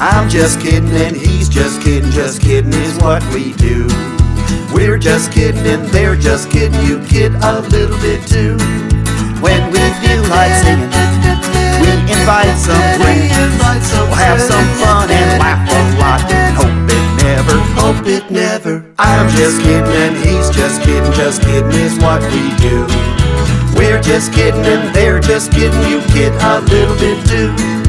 I'm just kidding and he's just kidding, just kidding is what we do. We're just kidding and they're just kidding, you kid a little bit too. When we feel like singing, we invite some friends. We'll have some fun and laugh a lot and hope it never, hope it never. I'm just kidding and he's just kidding, just kidding is what we do. We're just kidding and they're just kidding, you kid a little bit too.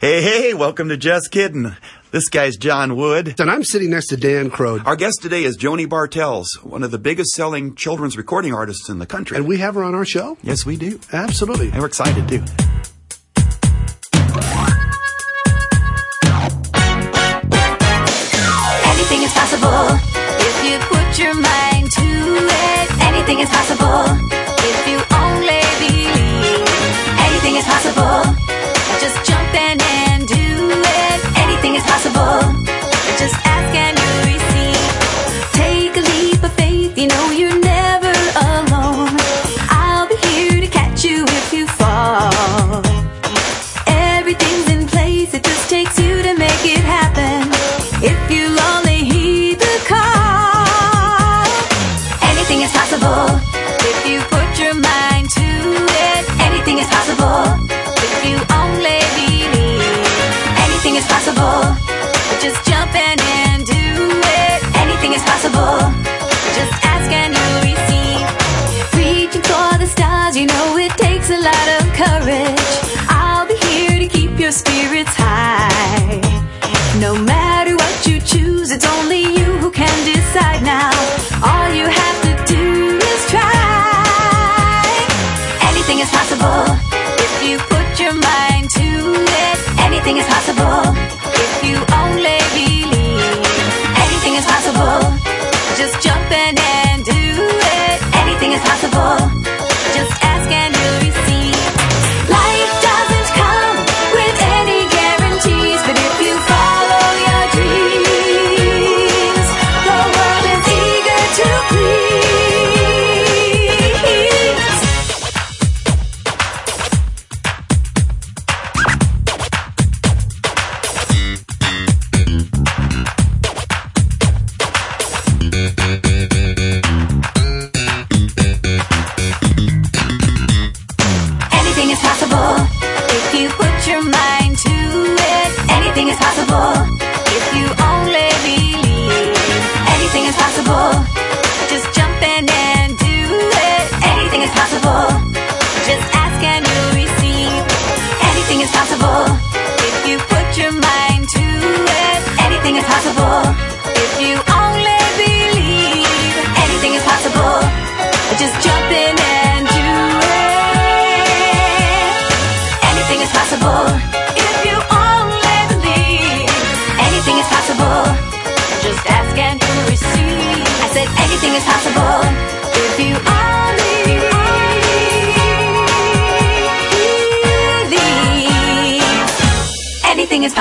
Hey, hey, welcome to Just Kidding. This guy's John Wood. And I'm sitting next to Dan Crow. Our guest today is Joni Bartels, one of the biggest selling children's recording artists in the country. And we have her on our show? yes, we do. Absolutely. And we're excited too. Anything is possible if you put your mind to it. Anything is possible your spirits high. No matter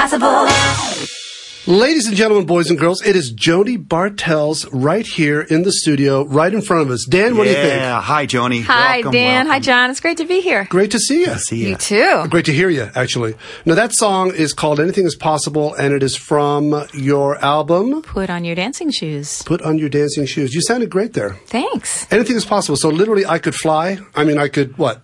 possible. Ladies and gentlemen, boys and girls, it is Joni Bartels right here in the studio, right in front of us. Dan, what do you think? Yeah. Hi, Joni. Hi, Welcome, Dan. Hi. John. It's great to be here. Great to see you. See you. You too. Great to hear you, actually. Now, that song is called Anything is Possible, and it is from your album, Put on your dancing shoes. Put on Your Dancing Shoes. You sounded great there. Thanks. Anything is possible. So, literally, I could fly. I mean, I could, what?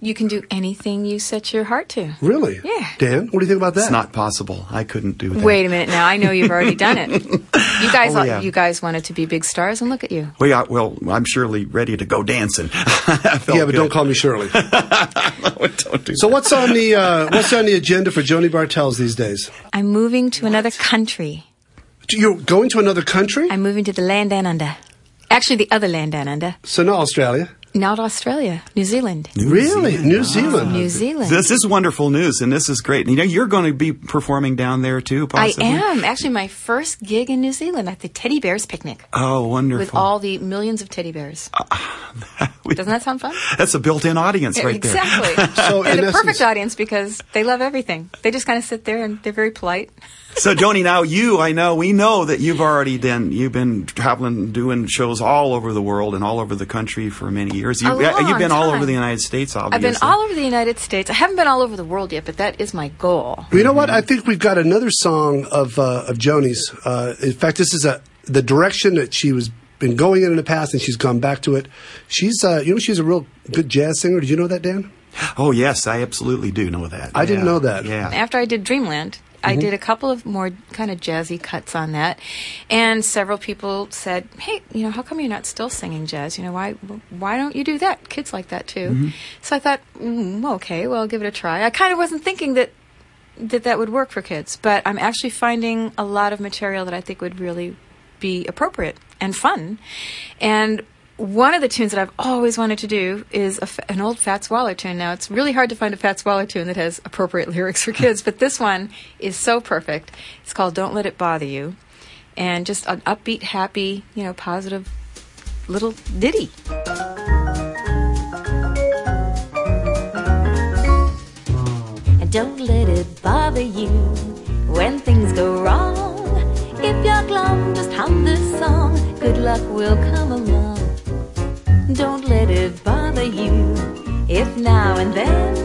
You can do anything you set your heart to. Really? Yeah. Dan, what do you think about that? It's not possible. I couldn't do that. Wait a minute now. I know you've already done it. You guys, Oh, yeah. you guys wanted to be big stars, and look at you. We are, well, I'm surely ready to go dancing. Yeah, but good. don't call me Shirley. don't do so, what's on the uh, what's on the agenda for Joni Bartels these days? I'm moving to another country. You're going to another country? I'm moving to the land down under. Actually, the other land down under. so, not Australia. Not Australia, New Zealand. really? New Zealand. New Zealand. This is wonderful news, and this is great. You know, you're going to be performing down there too, I possibly. am actually my first gig in New Zealand at the Teddy Bears picnic Oh, wonderful! with all the millions of teddy bears. We- Doesn't that sound fun? That's a built-in audience right there. exactly. So, they're the essence- perfect audience because they love everything. They just kind of sit there and they're very polite. So, Joni, now you, I know, we know that you've already done, you've been traveling, doing shows all over the world and all over the country for many years. You, A long you've been all over the United States, obviously. I've been all over the United States. I haven't been all over the world yet, but that is my goal. You know what? I think we've got another song of uh, of Joni's. Uh, in fact, this is a the direction that she was been going in in the past, and she's gone back to it. She's uh, you know she's a real good jazz singer. Did you know that, Dan? Oh, yes, I absolutely do know that. I didn't know that. Yeah. After I did Dreamland, I did a couple of more kind of jazzy cuts on that, and several people said, "Hey, you know, how come you're not still singing jazz? You know, why why don't you do that? Kids like that too." So I thought, mm, okay, well, I'll give it a try. I kind of wasn't thinking that that that would work for kids, but I'm actually finding a lot of material that I think would really be appropriate and fun. And one of the tunes that I've always wanted to do is a an old Fats Waller tune. Now, it's really hard to find a Fats Waller tune that has appropriate lyrics for kids, but this one is so perfect. It's called Don't Let It Bother You. And just an upbeat, happy, you know, positive little ditty. And don't let it bother you when things go wrong. If you're glum, just hum this song. Good luck will come along. Don't let it bother you if now and then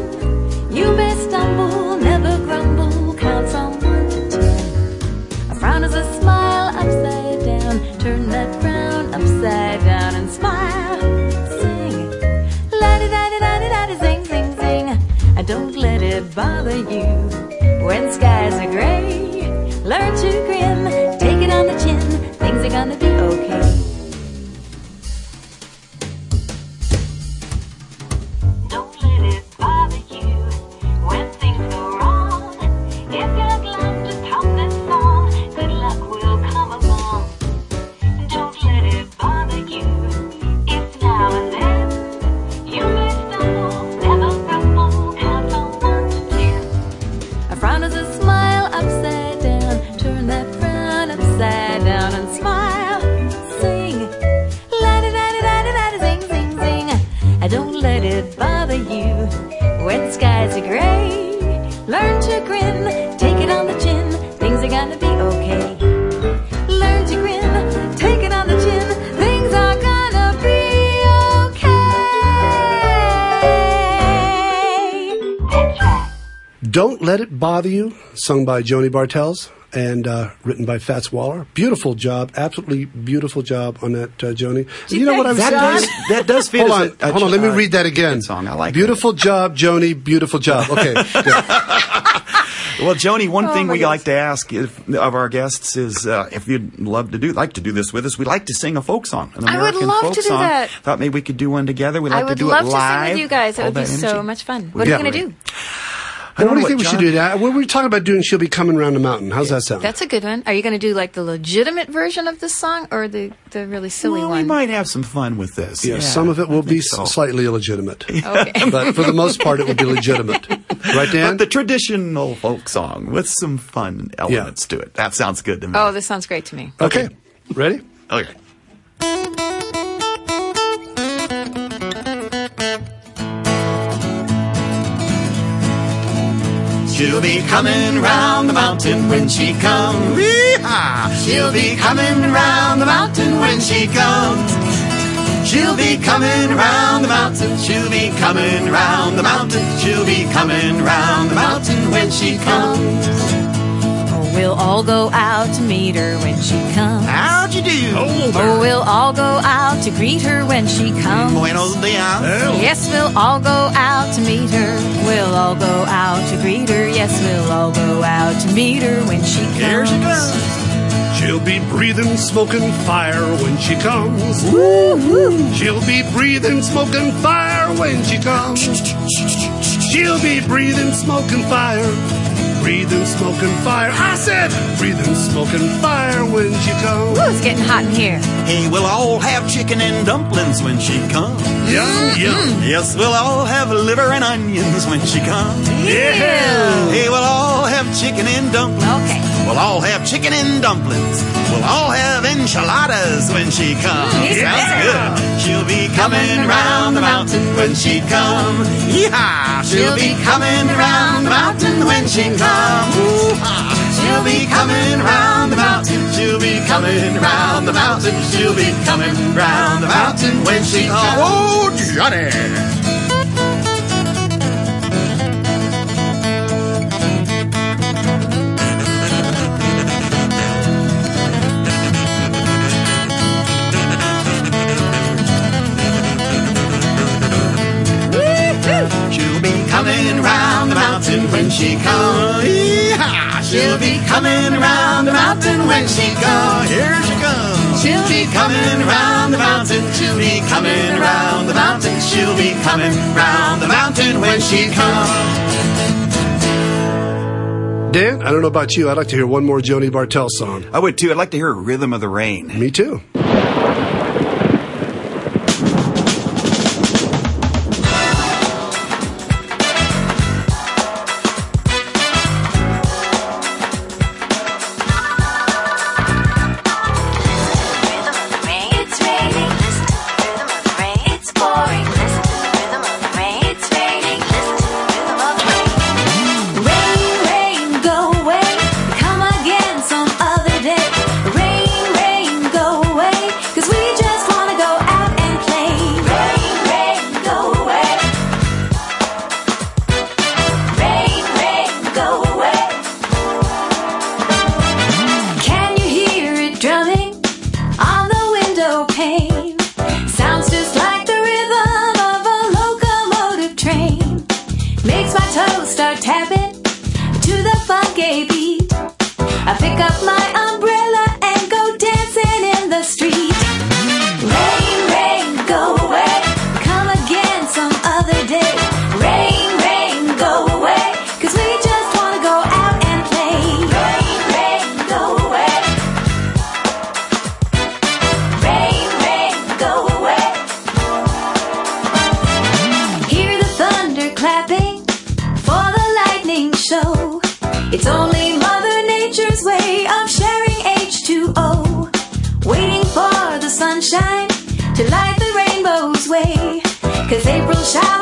you may stumble, never grumble. Count from one to ten. A frown is a smile upside down. Turn that frown upside down and smile. Sing. La di da di da di da di zing zing zing. And don't let it bother you Don't Let It Bother You, sung by Joni Bartels and uh, written by Fats Waller. Beautiful job, absolutely beautiful job on that, uh, Joni. you know what I was That saying? does, that does fit Hold on, a- a hold on. Let me read that again. song. I like Beautiful job, Joni. Beautiful job. Okay. Well, Joni, one Oh, thing we goodness. like to ask if, of our guests is uh, if you'd love to do like to do this with us, we'd like to sing a folk song, an I would love folk to do song. that. Thought maybe we could do one together. We'd like I would to do love it to live. sing with you guys. It All would be that so much fun. What Yeah. are you going to do? I What don't do you think we what should John- do? Now, we were we talking about doing She'll Be Coming Round the Mountain. How's that sound? That's a good one. Are you going to do like the legitimate version of this song or the, the really silly Well, one? we might have some fun with this. yeah, Yeah, some of it will be so. slightly illegitimate. Okay. but for the most part, it will be legitimate. Right, Dan? But the traditional folk song with some fun elements to it. That sounds good to me. Oh, this sounds great to me. okay. Ready? okay. She'll be coming round the mountain when she comes. She'll be coming round the mountain when she comes. She'll be coming round the mountain. She'll be coming round the mountain. She'll be coming round the mountain when she comes. Oh, we'll all go out to meet her when she comes. How'd you do? Oh, we'll all go out to greet her when she comes. Buenos dias. Yes, we'll all go out to meet her. We'll all go out to greet her. Yes, we'll all go out to meet her when she comes. Here she comes. She'll be breathing smoking fire when she comes. She'll be breathing smoking fire when she comes. She'll be breathing smoking fire. Breathing smoking fire. I said breathing smoking fire when she comes. Ooh, it's getting hot in here. Hey, we'll all have chicken and dumplings when she comes. Yum, yum. Mm-hmm. Yes, we'll all have liver and onions when she comes. Yeah. Hey, we'll all have chicken and dumplings. Okay. We'll all have chicken and dumplings. We'll all have enchiladas when she comes. these are Sounds good. good. She'll be coming round the mountain when she comes. Yeehaw! She'll be coming round the mountain when she comes. Ooh-ha. She'll be coming round the mountain. She'll be coming round the mountain. She'll be coming round the mountain when she comes. Oh, Johnny! When she comes. Yee-haw! She'll be coming round the mountain when she comes. Here she comes. She'll be coming round the mountain. She'll be coming round the mountain. She'll be coming round the mountain when she comes. Dan, I don't know about you. I'd like to hear one more Joni Bartell song. I would too. I'd like to hear Rhythm of the Rain. Me too. já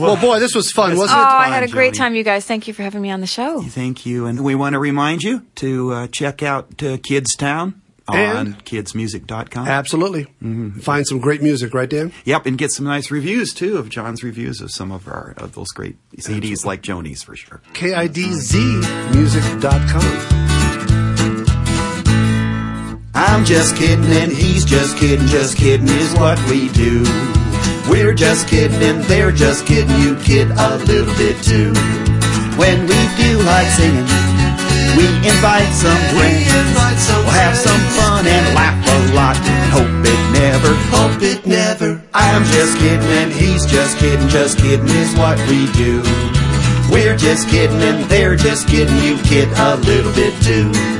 Well, boy, this was fun, Oh, wasn't it? Oh, I had a great Joni. time, you guys. Thank you for having me on the show. Thank you. And we want to remind you to uh, check out uh, Kids Town on And? kidsmusic.com. Absolutely. Find some great music, right, Dan? Yep, and get some nice reviews too of John's reviews of some of our of those great CDs like Joni's for sure. KIDZmusic.com. I'm just kidding and he's just kidding, just kidding is what we do. We're just kidding and they're just kidding, you kid a little bit too. When we do like singing, we invite some friends. We'll have some fun and laugh a lot. And hope it never, hope it never. I'm just kidding and he's just kidding, just kidding is what we do. We're just kidding and they're just kidding, you kid a little bit too.